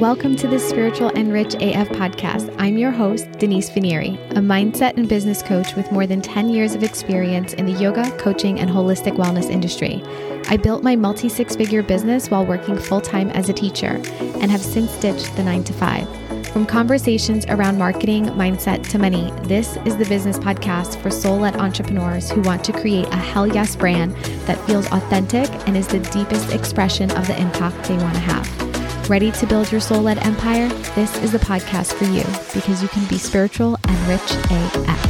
Welcome to the Spiritual and Rich AF podcast. I'm your host, Denise Finieri, a mindset and business coach with more than 10 years of experience in the yoga, coaching, and holistic wellness industry. I built my multi six figure business while working full time as a teacher and have since ditched the nine to five. From conversations around marketing, mindset to money, this is the business podcast for soul led entrepreneurs who want to create a hell yes brand that feels authentic and is the deepest expression of the impact they want to have. Ready to build your soul led empire? This is the podcast for you because you can be spiritual and rich AF.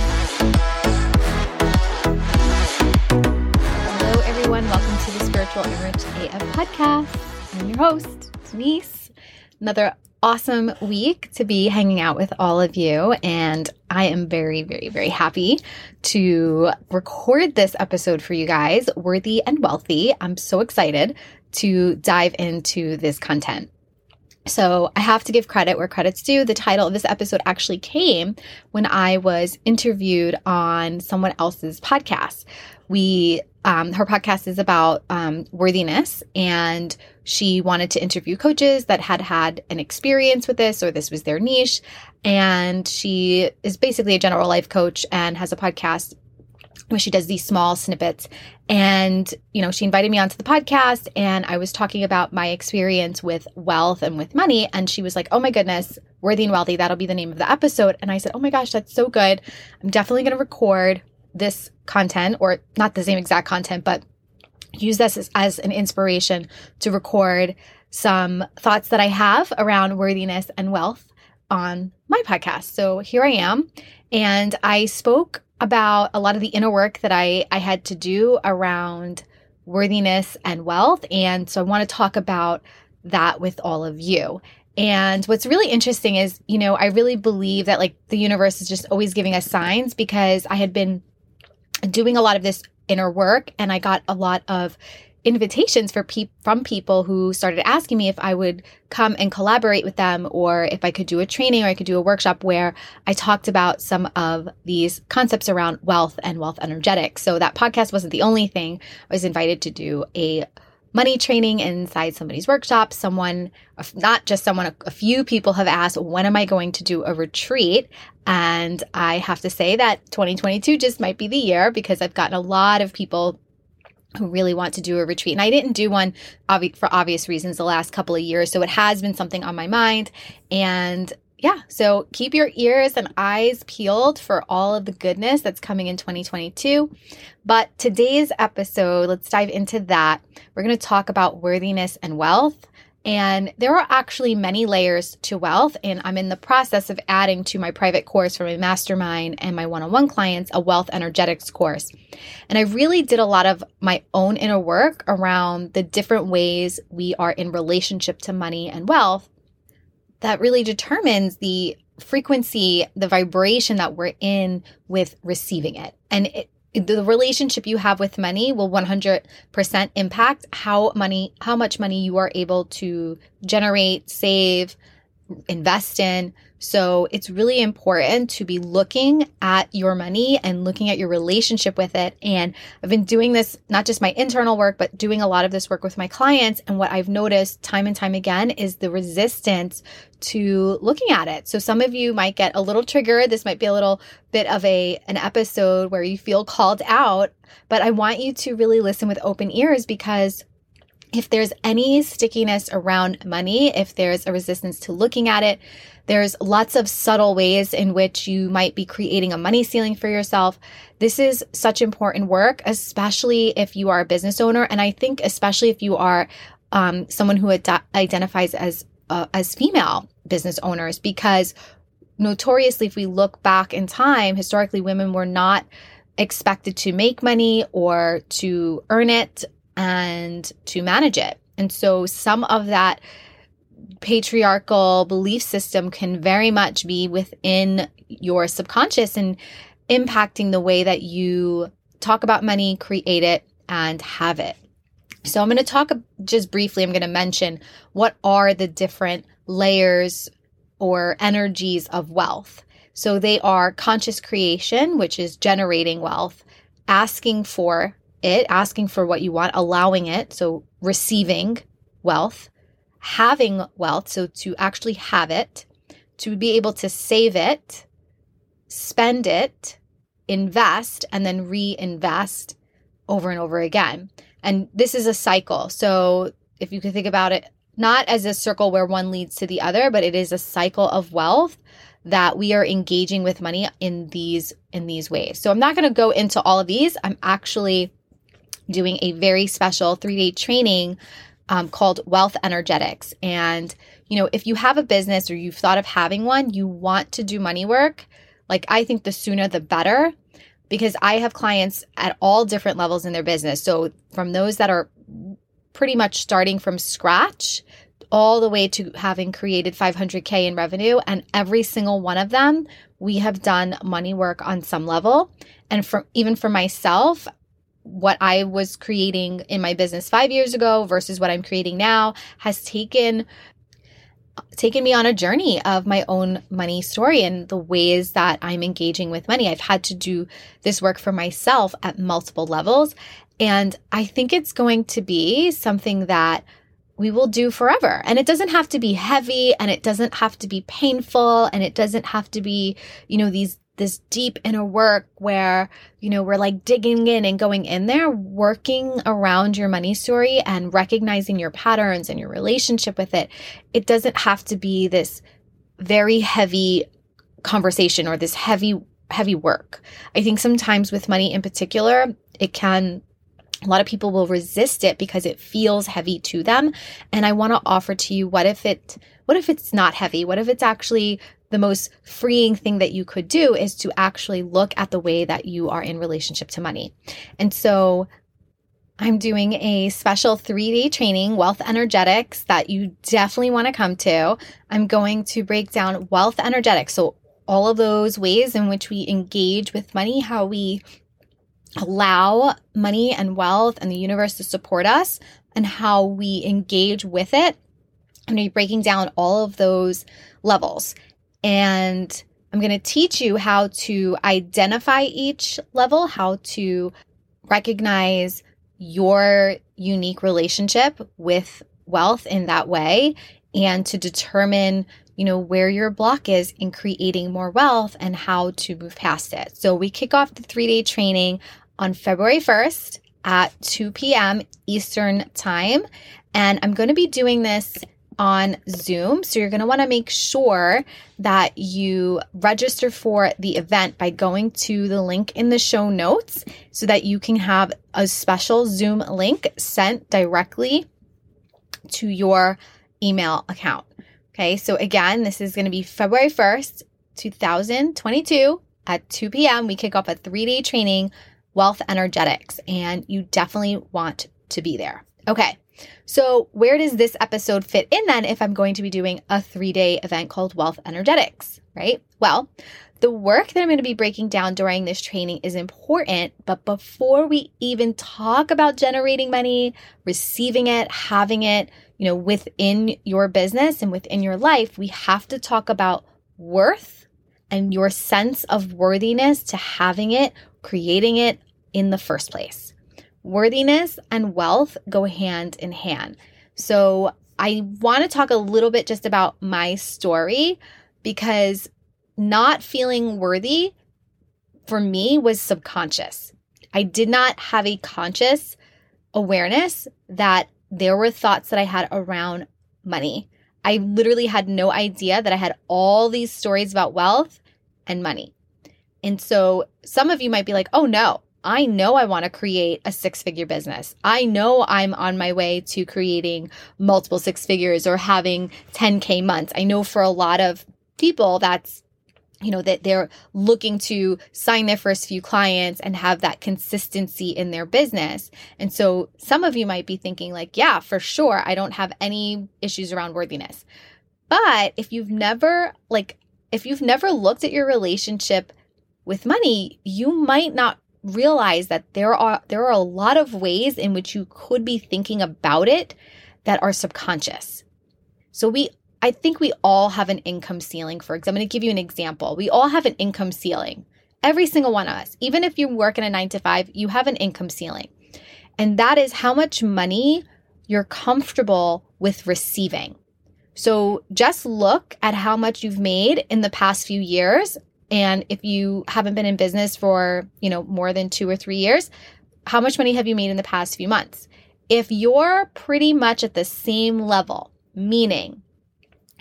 Hello, everyone. Welcome to the Spiritual and Rich AF podcast. I'm your host, Denise. Another awesome week to be hanging out with all of you. And I am very, very, very happy to record this episode for you guys, Worthy and Wealthy. I'm so excited to dive into this content. So I have to give credit where credit's due. The title of this episode actually came when I was interviewed on someone else's podcast. We, um, her podcast is about um, worthiness, and she wanted to interview coaches that had had an experience with this or this was their niche. And she is basically a general life coach and has a podcast she does these small snippets. And, you know, she invited me onto the podcast and I was talking about my experience with wealth and with money. And she was like, oh my goodness, Worthy and Wealthy, that'll be the name of the episode. And I said, oh my gosh, that's so good. I'm definitely going to record this content or not the same exact content, but use this as, as an inspiration to record some thoughts that I have around worthiness and wealth on my podcast. So here I am. And I spoke about a lot of the inner work that I, I had to do around worthiness and wealth. And so I want to talk about that with all of you. And what's really interesting is, you know, I really believe that like the universe is just always giving us signs because I had been doing a lot of this inner work and I got a lot of invitations for pe- from people who started asking me if I would come and collaborate with them or if I could do a training or I could do a workshop where I talked about some of these concepts around wealth and wealth energetics. So that podcast wasn't the only thing. I was invited to do a money training inside somebody's workshop. Someone, not just someone, a few people have asked, when am I going to do a retreat? And I have to say that 2022 just might be the year because I've gotten a lot of people who really want to do a retreat. And I didn't do one obvi- for obvious reasons the last couple of years. So it has been something on my mind. And yeah, so keep your ears and eyes peeled for all of the goodness that's coming in 2022. But today's episode, let's dive into that. We're going to talk about worthiness and wealth. And there are actually many layers to wealth. And I'm in the process of adding to my private course for my mastermind and my one on one clients a wealth energetics course. And I really did a lot of my own inner work around the different ways we are in relationship to money and wealth that really determines the frequency, the vibration that we're in with receiving it. And it, the relationship you have with money will 100% impact how money how much money you are able to generate save invest in so it's really important to be looking at your money and looking at your relationship with it. And I've been doing this, not just my internal work, but doing a lot of this work with my clients. And what I've noticed time and time again is the resistance to looking at it. So some of you might get a little triggered. This might be a little bit of a, an episode where you feel called out, but I want you to really listen with open ears because if there's any stickiness around money, if there's a resistance to looking at it, there's lots of subtle ways in which you might be creating a money ceiling for yourself. This is such important work, especially if you are a business owner. And I think, especially if you are um, someone who ad- identifies as, uh, as female business owners, because notoriously, if we look back in time, historically, women were not expected to make money or to earn it and to manage it. And so some of that patriarchal belief system can very much be within your subconscious and impacting the way that you talk about money, create it, and have it. So, I'm going to talk just briefly, I'm going to mention what are the different layers or energies of wealth. So, they are conscious creation, which is generating wealth, asking for it, asking for what you want, allowing it, so receiving wealth, having wealth, so to actually have it, to be able to save it, spend it, invest, and then reinvest over and over again. And this is a cycle. So if you can think about it, not as a circle where one leads to the other, but it is a cycle of wealth that we are engaging with money in these in these ways. So I'm not going to go into all of these. I'm actually doing a very special 3-day training um, called Wealth Energetics. And you know, if you have a business or you've thought of having one, you want to do money work, like I think the sooner the better because I have clients at all different levels in their business. So from those that are pretty much starting from scratch all the way to having created 500K in revenue. And every single one of them, we have done money work on some level. And for even for myself, what I was creating in my business five years ago versus what I'm creating now has taken taken me on a journey of my own money story and the ways that I'm engaging with money. I've had to do this work for myself at multiple levels. And I think it's going to be something that we will do forever. And it doesn't have to be heavy and it doesn't have to be painful and it doesn't have to be, you know, these this deep inner work where, you know, we're like digging in and going in there, working around your money story and recognizing your patterns and your relationship with it. It doesn't have to be this very heavy conversation or this heavy, heavy work. I think sometimes with money in particular, it can a lot of people will resist it because it feels heavy to them. And I want to offer to you what if it what if it's not heavy? What if it's actually the most freeing thing that you could do is to actually look at the way that you are in relationship to money. And so I'm doing a special three day training, Wealth Energetics, that you definitely want to come to. I'm going to break down wealth energetics. So, all of those ways in which we engage with money, how we allow money and wealth and the universe to support us and how we engage with it. I'm going to be breaking down all of those levels. And I'm going to teach you how to identify each level, how to recognize your unique relationship with wealth in that way, and to determine you know, where your block is in creating more wealth and how to move past it. So we kick off the three day training on February 1st at 2 p.m. Eastern Time. And I'm going to be doing this on Zoom. So you're going to want to make sure that you register for the event by going to the link in the show notes so that you can have a special Zoom link sent directly to your email account. Okay, so again, this is going to be February 1st, 2022 at 2 p.m. We kick off a three day training, Wealth Energetics, and you definitely want to be there. Okay, so where does this episode fit in then if I'm going to be doing a three day event called Wealth Energetics, right? Well, the work that I'm going to be breaking down during this training is important, but before we even talk about generating money, receiving it, having it, you know, within your business and within your life, we have to talk about worth and your sense of worthiness to having it, creating it in the first place. Worthiness and wealth go hand in hand. So, I want to talk a little bit just about my story because not feeling worthy for me was subconscious. I did not have a conscious awareness that there were thoughts that I had around money. I literally had no idea that I had all these stories about wealth and money. And so some of you might be like, oh no, I know I want to create a six figure business. I know I'm on my way to creating multiple six figures or having 10K months. I know for a lot of people that's you know that they're looking to sign their first few clients and have that consistency in their business and so some of you might be thinking like yeah for sure i don't have any issues around worthiness but if you've never like if you've never looked at your relationship with money you might not realize that there are there are a lot of ways in which you could be thinking about it that are subconscious so we I think we all have an income ceiling. For example, I'm going to give you an example. We all have an income ceiling. Every single one of us, even if you work in a nine to five, you have an income ceiling. And that is how much money you're comfortable with receiving. So just look at how much you've made in the past few years. And if you haven't been in business for, you know, more than two or three years, how much money have you made in the past few months? If you're pretty much at the same level, meaning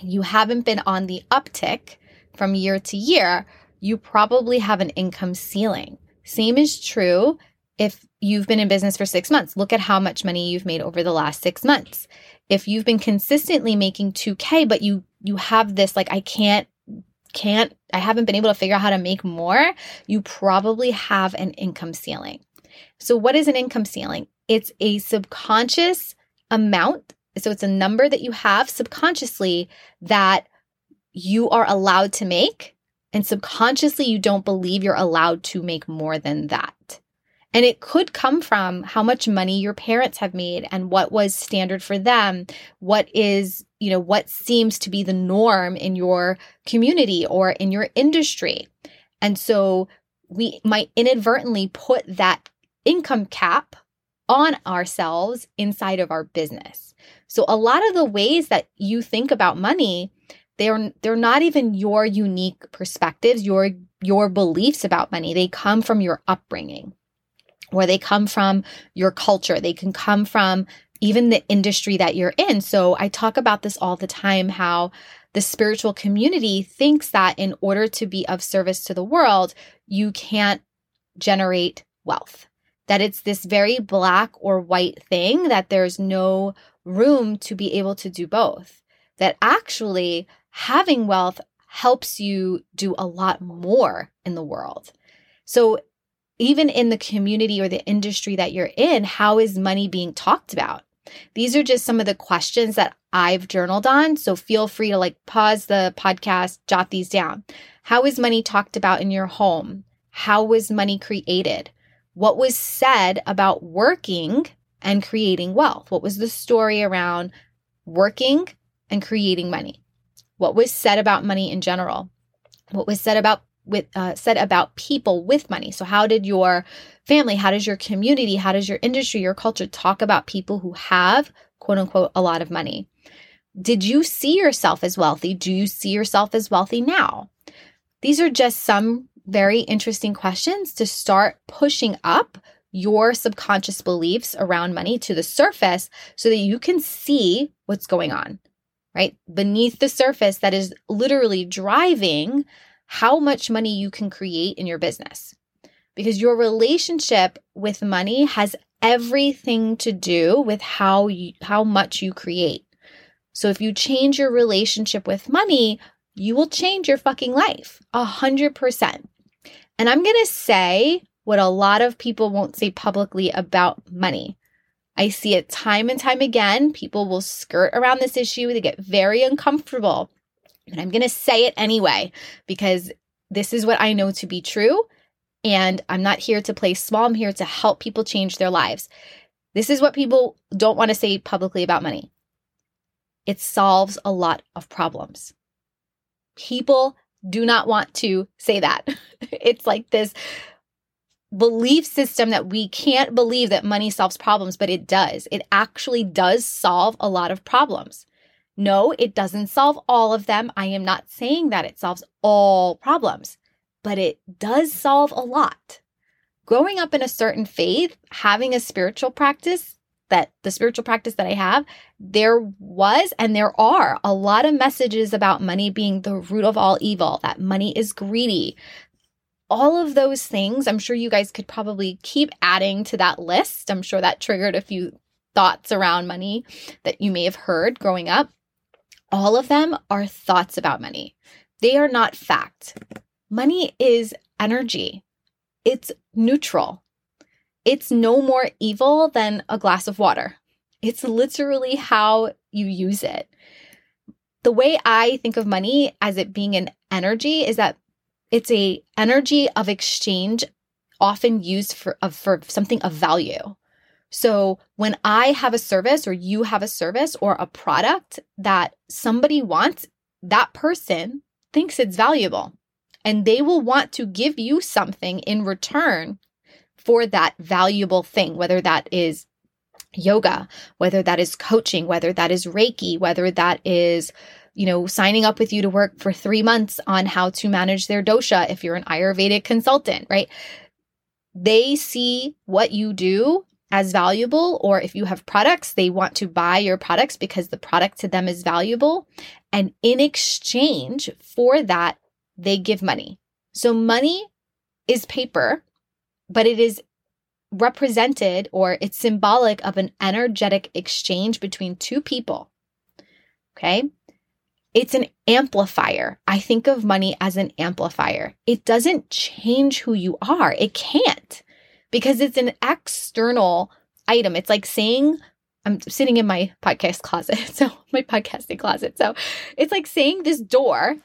you haven't been on the uptick from year to year, you probably have an income ceiling. Same is true if you've been in business for six months. Look at how much money you've made over the last six months. If you've been consistently making 2K, but you you have this like I can't can't I haven't been able to figure out how to make more, you probably have an income ceiling. So what is an income ceiling? It's a subconscious amount. So it's a number that you have subconsciously that you are allowed to make and subconsciously you don't believe you're allowed to make more than that. And it could come from how much money your parents have made and what was standard for them, what is, you know, what seems to be the norm in your community or in your industry. And so we might inadvertently put that income cap on ourselves inside of our business. So a lot of the ways that you think about money they're they're not even your unique perspectives your your beliefs about money they come from your upbringing or they come from your culture they can come from even the industry that you're in so i talk about this all the time how the spiritual community thinks that in order to be of service to the world you can't generate wealth that it's this very black or white thing that there's no room to be able to do both that actually having wealth helps you do a lot more in the world. So, even in the community or the industry that you're in, how is money being talked about? These are just some of the questions that I've journaled on. So feel free to like pause the podcast, jot these down. How is money talked about in your home? How was money created? What was said about working and creating wealth? What was the story around working and creating money? what was said about money in general, what was said about with uh, said about people with money. So how did your family, how does your community, how does your industry, your culture talk about people who have quote unquote a lot of money? Did you see yourself as wealthy? Do you see yourself as wealthy now? These are just some very interesting questions to start pushing up your subconscious beliefs around money to the surface so that you can see what's going on right? Beneath the surface that is literally driving how much money you can create in your business. Because your relationship with money has everything to do with how you, how much you create. So if you change your relationship with money, you will change your fucking life a hundred percent. And I'm to say what a lot of people won't say publicly about money. I see it time and time again. People will skirt around this issue, they get very uncomfortable. But I'm going to say it anyway because this is what I know to be true. And I'm not here to play small, I'm here to help people change their lives. This is what people don't want to say publicly about money it solves a lot of problems. People do not want to say that. it's like this belief system that we can't believe that money solves problems, but it does. It actually does solve a lot of problems. No, it doesn't solve all of them. I am not saying that it solves all problems, but it does solve a lot. Growing up in a certain faith, having a spiritual practice, that the spiritual practice that I have, there was and there are a lot of messages about money being the root of all evil, that money is greedy, all of those things, I'm sure you guys could probably keep adding to that list. I'm sure that triggered a few thoughts around money that you may have heard growing up. All of them are thoughts about money. They are not fact. Money is energy, it's neutral. It's no more evil than a glass of water. It's literally how you use it. The way I think of money as it being an energy is that it's a energy of exchange often used for, for something of value. So when I have a service or you have a service or a product that somebody wants, that person thinks it's valuable and they will want to give you something in return for that valuable thing, whether that is yoga, whether that is coaching, whether that is Reiki, whether that is you know, signing up with you to work for three months on how to manage their dosha if you're an Ayurvedic consultant, right? They see what you do as valuable, or if you have products, they want to buy your products because the product to them is valuable. And in exchange for that, they give money. So money is paper, but it is represented or it's symbolic of an energetic exchange between two people. Okay it's an amplifier. I think of money as an amplifier. It doesn't change who you are. It can't because it's an external item. It's like saying, I'm sitting in my podcast closet. So, my podcasting closet. So, it's like saying this door,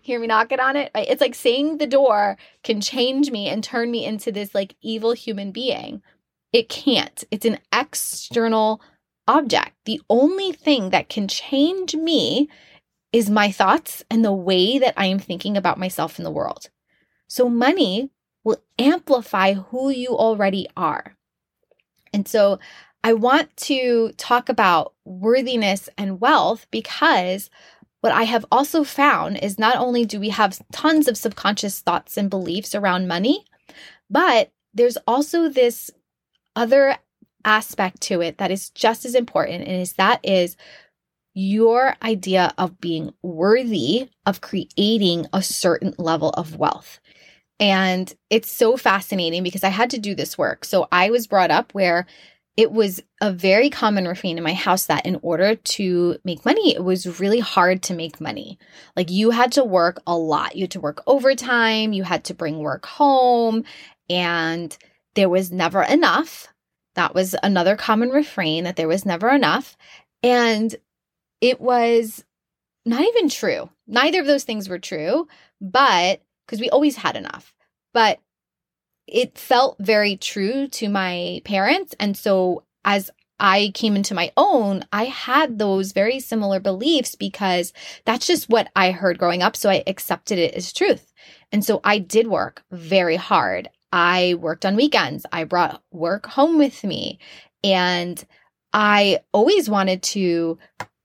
hear me knocking on it. It's like saying the door can change me and turn me into this like evil human being. It can't. It's an external object. The only thing that can change me is my thoughts and the way that I am thinking about myself in the world. So, money will amplify who you already are. And so, I want to talk about worthiness and wealth because what I have also found is not only do we have tons of subconscious thoughts and beliefs around money, but there's also this other aspect to it that is just as important and is that is your idea of being worthy of creating a certain level of wealth. And it's so fascinating because I had to do this work. So I was brought up where it was a very common refrain in my house that in order to make money, it was really hard to make money. Like you had to work a lot. You had to work overtime, you had to bring work home, and there was never enough. That was another common refrain that there was never enough. And it was not even true. Neither of those things were true, but because we always had enough. But it felt very true to my parents. And so as I came into my own, I had those very similar beliefs because that's just what I heard growing up. So I accepted it as truth. And so I did work very hard. I worked on weekends. I brought work home with me. And I always wanted to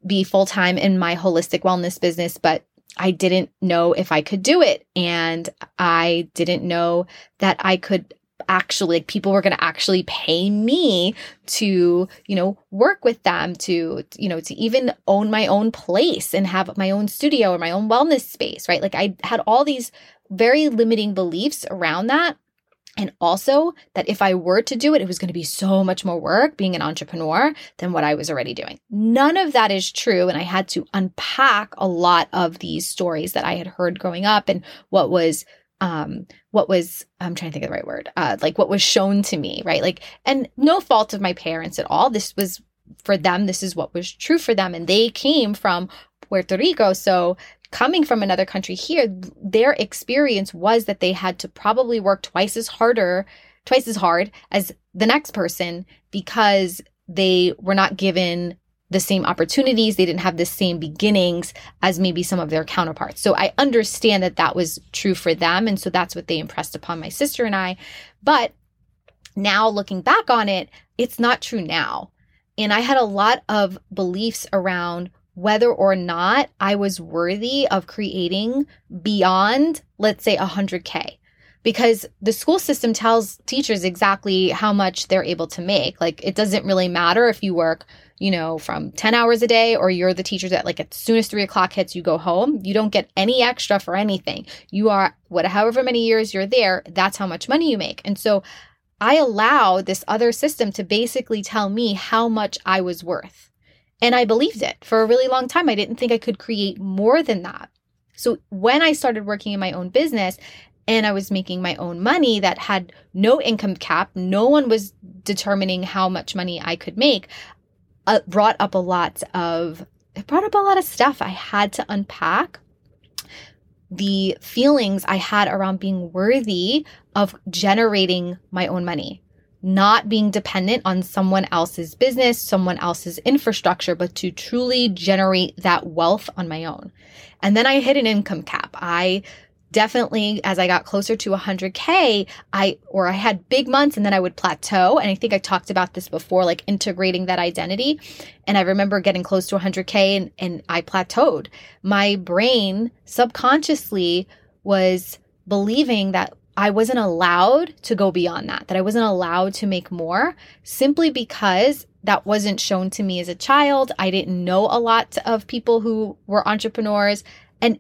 be full time in my holistic wellness business, but I didn't know if I could do it. And I didn't know that I could actually like people were going to actually pay me to you know work with them to you know to even own my own place and have my own studio or my own wellness space right like i had all these very limiting beliefs around that and also that if I were to do it, it was going to be so much more work being an entrepreneur than what I was already doing. None of that is true. And I had to unpack a lot of these stories that I had heard growing up and what was um what was i'm trying to think of the right word uh like what was shown to me right like and no fault of my parents at all this was for them this is what was true for them and they came from puerto rico so coming from another country here, their experience was that they had to probably work twice as harder, twice as hard as the next person because they were not given the same opportunities. They didn't have the same beginnings as maybe some of their counterparts. So I understand that that was true for them. And so that's what they impressed upon my sister and I. But now looking back on it, it's not true now. And I had a lot of beliefs around whether or not I was worthy of creating beyond, let's say, 100K. Because the school system tells teachers exactly how much they're able to make. Like, it doesn't really matter if you work, you know, from 10 hours a day or you're the teacher that, like, as soon as three o'clock hits, you go home. You don't get any extra for anything. You are, what, however many years you're there, that's how much money you make. And so I allow this other system to basically tell me how much I was worth. And I believed it for a really long time. I didn't think I could create more than that. So when I started working in my own business and I was making my own money that had no income cap, no one was determining how much money I could make, uh, brought up a lot of it brought up a lot of stuff I had to unpack. The feelings I had around being worthy of generating my own money not being dependent on someone else's business, someone else's infrastructure, but to truly generate that wealth on my own. And then I hit an income cap. I definitely as I got closer to 100K, I, or I had big months and then I would plateau. And I think I talked about this before, like integrating that identity. And I remember getting close to 100K and, and I plateaued. My brain subconsciously was believing that I wasn't allowed to go beyond that, that I wasn't allowed to make more simply because that wasn't shown to me as a child. I didn't know a lot of people who were entrepreneurs. And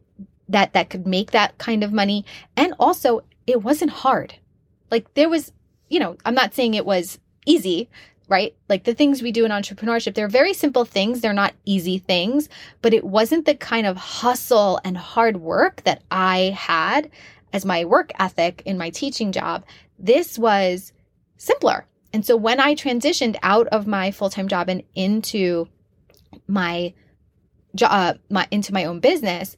that that could make that kind of money and also it wasn't hard like there was you know i'm not saying it was easy right like the things we do in entrepreneurship they're very simple things they're not easy things but it wasn't the kind of hustle and hard work that i had as my work ethic in my teaching job this was simpler and so when i transitioned out of my full-time job and into my job uh, my into my own business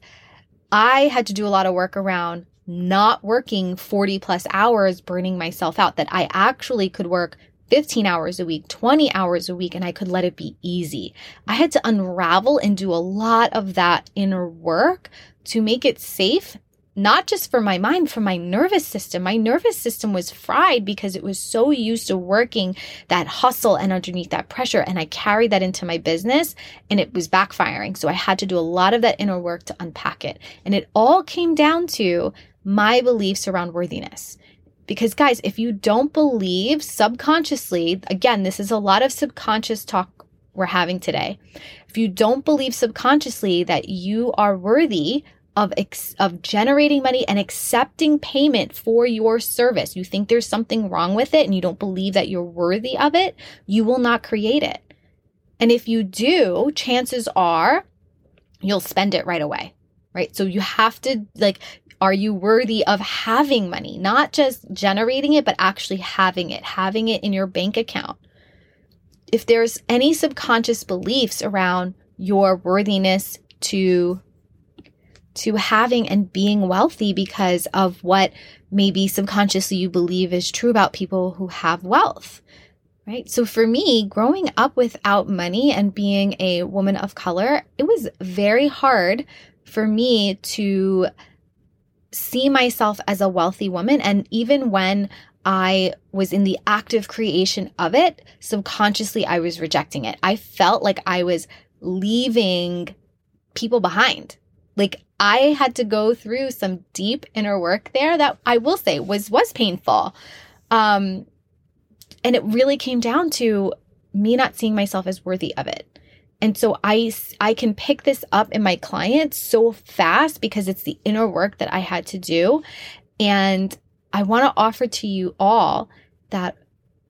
I had to do a lot of work around not working 40 plus hours, burning myself out, that I actually could work 15 hours a week, 20 hours a week, and I could let it be easy. I had to unravel and do a lot of that inner work to make it safe not just for my mind, for my nervous system. My nervous system was fried because it was so used to working that hustle and underneath that pressure. And I carried that into my business and it was backfiring. So I had to do a lot of that inner work to unpack it. And it all came down to my beliefs around worthiness. Because, guys, if you don't believe subconsciously, again, this is a lot of subconscious talk we're having today. If you don't believe subconsciously that you are worthy of ex- of generating money and accepting payment for your service. You think there's something wrong with it and you don't believe that you're worthy of it, you will not create it. And if you do, chances are you'll spend it right away. Right? So you have to like are you worthy of having money, not just generating it but actually having it, having it in your bank account. If there's any subconscious beliefs around your worthiness to to having and being wealthy because of what maybe subconsciously you believe is true about people who have wealth. Right. So for me, growing up without money and being a woman of color, it was very hard for me to see myself as a wealthy woman. And even when I was in the active creation of it, subconsciously I was rejecting it. I felt like I was leaving people behind. Like I had to go through some deep inner work there that I will say was was painful. Um and it really came down to me not seeing myself as worthy of it. And so I I can pick this up in my clients so fast because it's the inner work that I had to do and I want to offer to you all that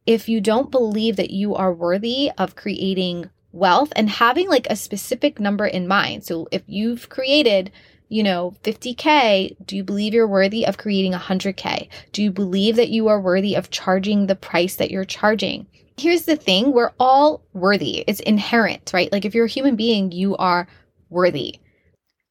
if you don't believe that you are worthy of creating wealth and having like a specific number in mind. So if you've created you know, 50K, do you believe you're worthy of creating 100K? Do you believe that you are worthy of charging the price that you're charging? Here's the thing we're all worthy. It's inherent, right? Like if you're a human being, you are worthy,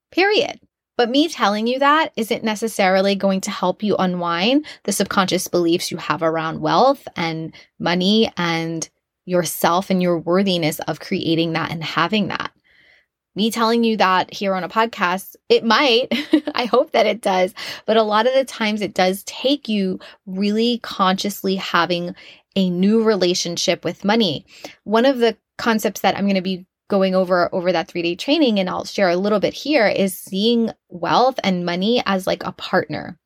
period. But me telling you that isn't necessarily going to help you unwind the subconscious beliefs you have around wealth and money and yourself and your worthiness of creating that and having that me telling you that here on a podcast, it might. I hope that it does. But a lot of the times it does take you really consciously having a new relationship with money. One of the concepts that I'm going to be going over over that 3-day training and I'll share a little bit here is seeing wealth and money as like a partner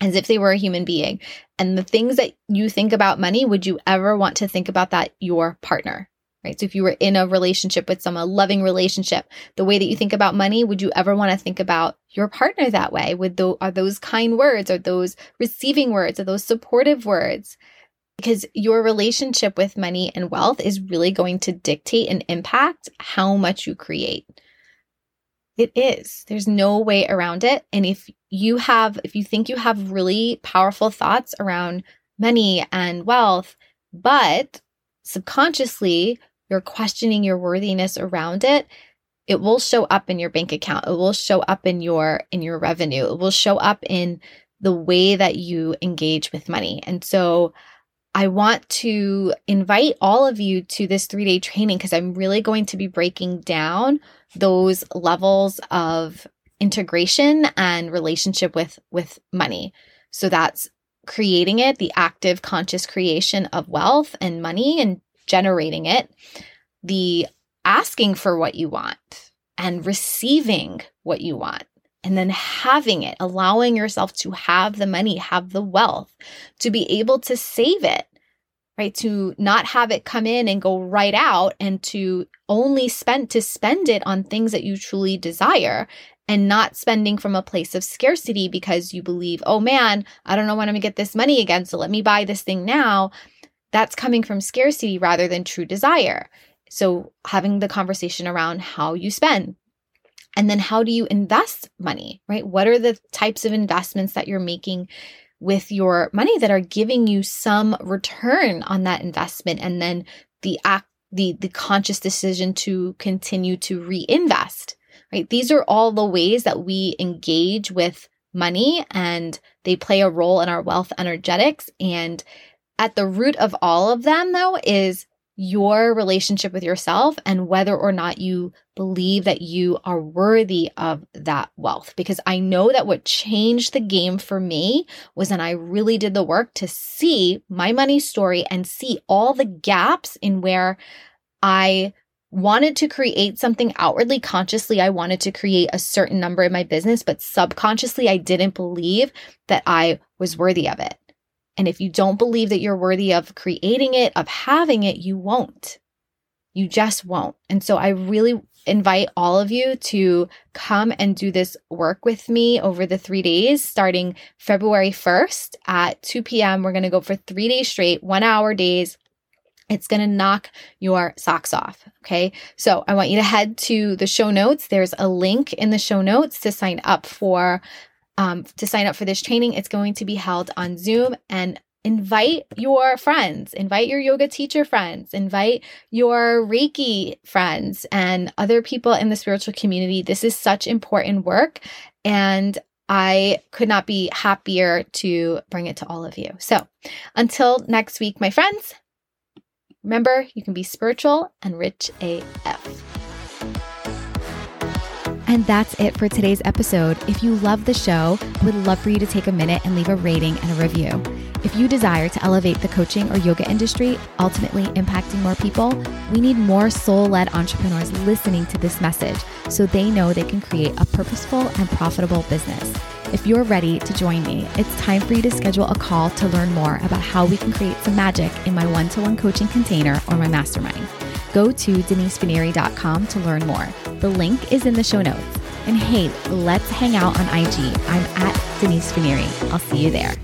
as if they were a human being. And the things that you think about money, would you ever want to think about that your partner? Right? So if you were in a relationship with someone, a loving relationship, the way that you think about money, would you ever want to think about your partner that way? Would those, are those kind words? Are those receiving words? Are those supportive words? Because your relationship with money and wealth is really going to dictate and impact how much you create. It is. There's no way around it. And if you have, if you think you have really powerful thoughts around money and wealth, but subconsciously you're questioning your worthiness around it, it will show up in your bank account. It will show up in your in your revenue. It will show up in the way that you engage with money. And so I want to invite all of you to this 3-day training because I'm really going to be breaking down those levels of integration and relationship with with money. So that's creating it, the active conscious creation of wealth and money and generating it, the asking for what you want and receiving what you want and then having it, allowing yourself to have the money, have the wealth, to be able to save it, right? To not have it come in and go right out and to only spend to spend it on things that you truly desire and not spending from a place of scarcity because you believe, oh man, I don't know when I'm gonna get this money again, so let me buy this thing now. That's coming from scarcity rather than true desire. So, having the conversation around how you spend. And then, how do you invest money, right? What are the types of investments that you're making with your money that are giving you some return on that investment? And then the act, the, the conscious decision to continue to reinvest right? These are all the ways that we engage with money and they play a role in our wealth energetics. And at the root of all of them, though, is your relationship with yourself and whether or not you believe that you are worthy of that wealth. Because I know that what changed the game for me was when I really did the work to see my money story and see all the gaps in where I wanted to create something outwardly consciously i wanted to create a certain number in my business but subconsciously i didn't believe that i was worthy of it and if you don't believe that you're worthy of creating it of having it you won't you just won't and so i really invite all of you to come and do this work with me over the three days starting february 1st at 2 p.m we're going to go for three days straight one hour days it's going to knock your socks off. Okay. So I want you to head to the show notes. There's a link in the show notes to sign up for, um, to sign up for this training. It's going to be held on Zoom and invite your friends, invite your yoga teacher friends, invite your Reiki friends and other people in the spiritual community. This is such important work. And I could not be happier to bring it to all of you. So until next week, my friends, Remember, you can be spiritual and rich AF. And that's it for today's episode. If you love the show, I would love for you to take a minute and leave a rating and a review. If you desire to elevate the coaching or yoga industry, ultimately impacting more people, we need more soul led entrepreneurs listening to this message so they know they can create a purposeful and profitable business. If you're ready to join me, it's time for you to schedule a call to learn more about how we can create some magic in my one to one coaching container or my mastermind. Go to denisefineri.com to learn more. The link is in the show notes. And hey, let's hang out on IG. I'm at Denise Fineri. I'll see you there.